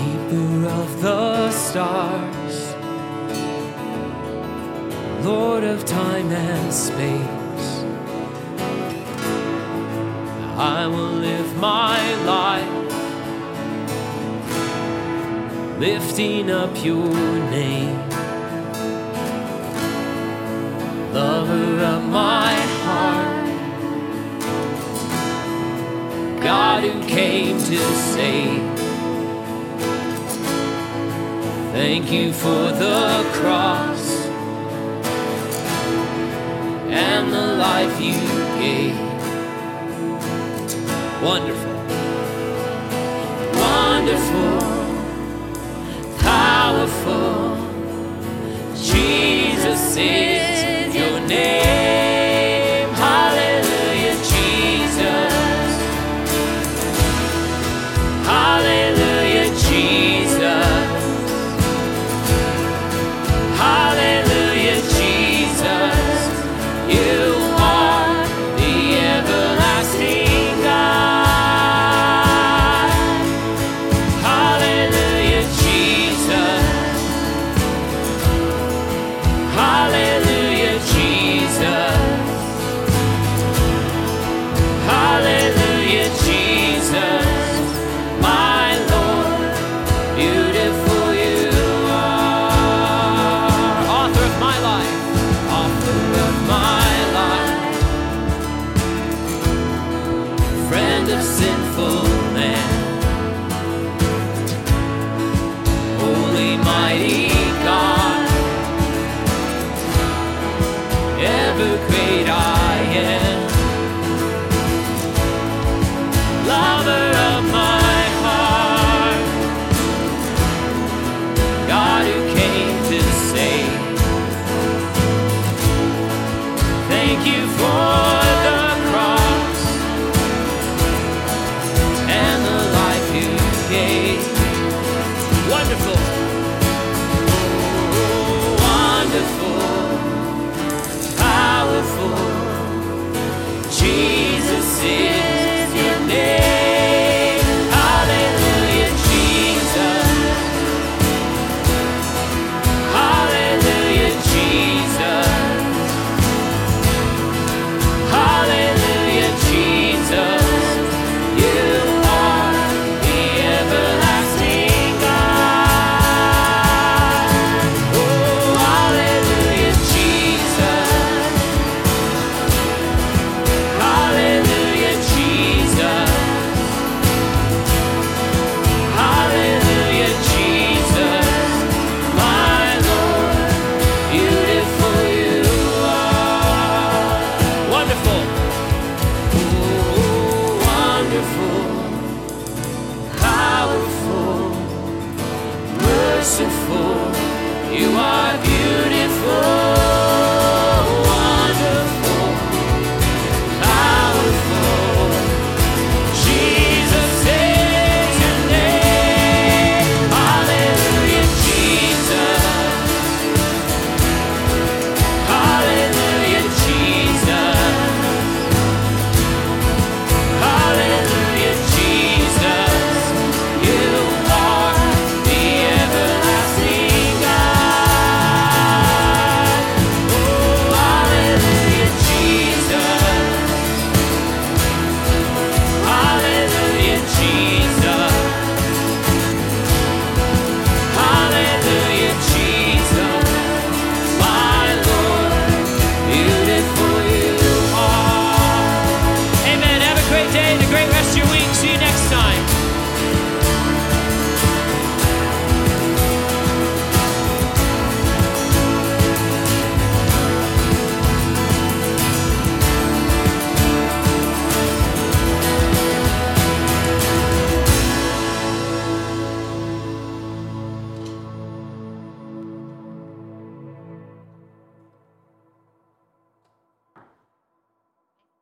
of the stars, Lord of time and space. I will live my life lifting up your name. Lover of my heart, God who came to save. Thank you for the cross and the life you gave. Wonderful, wonderful, Friend of sinful man. Holy, mighty God. Ever great merciful you are. a great rest of your week. See you next time.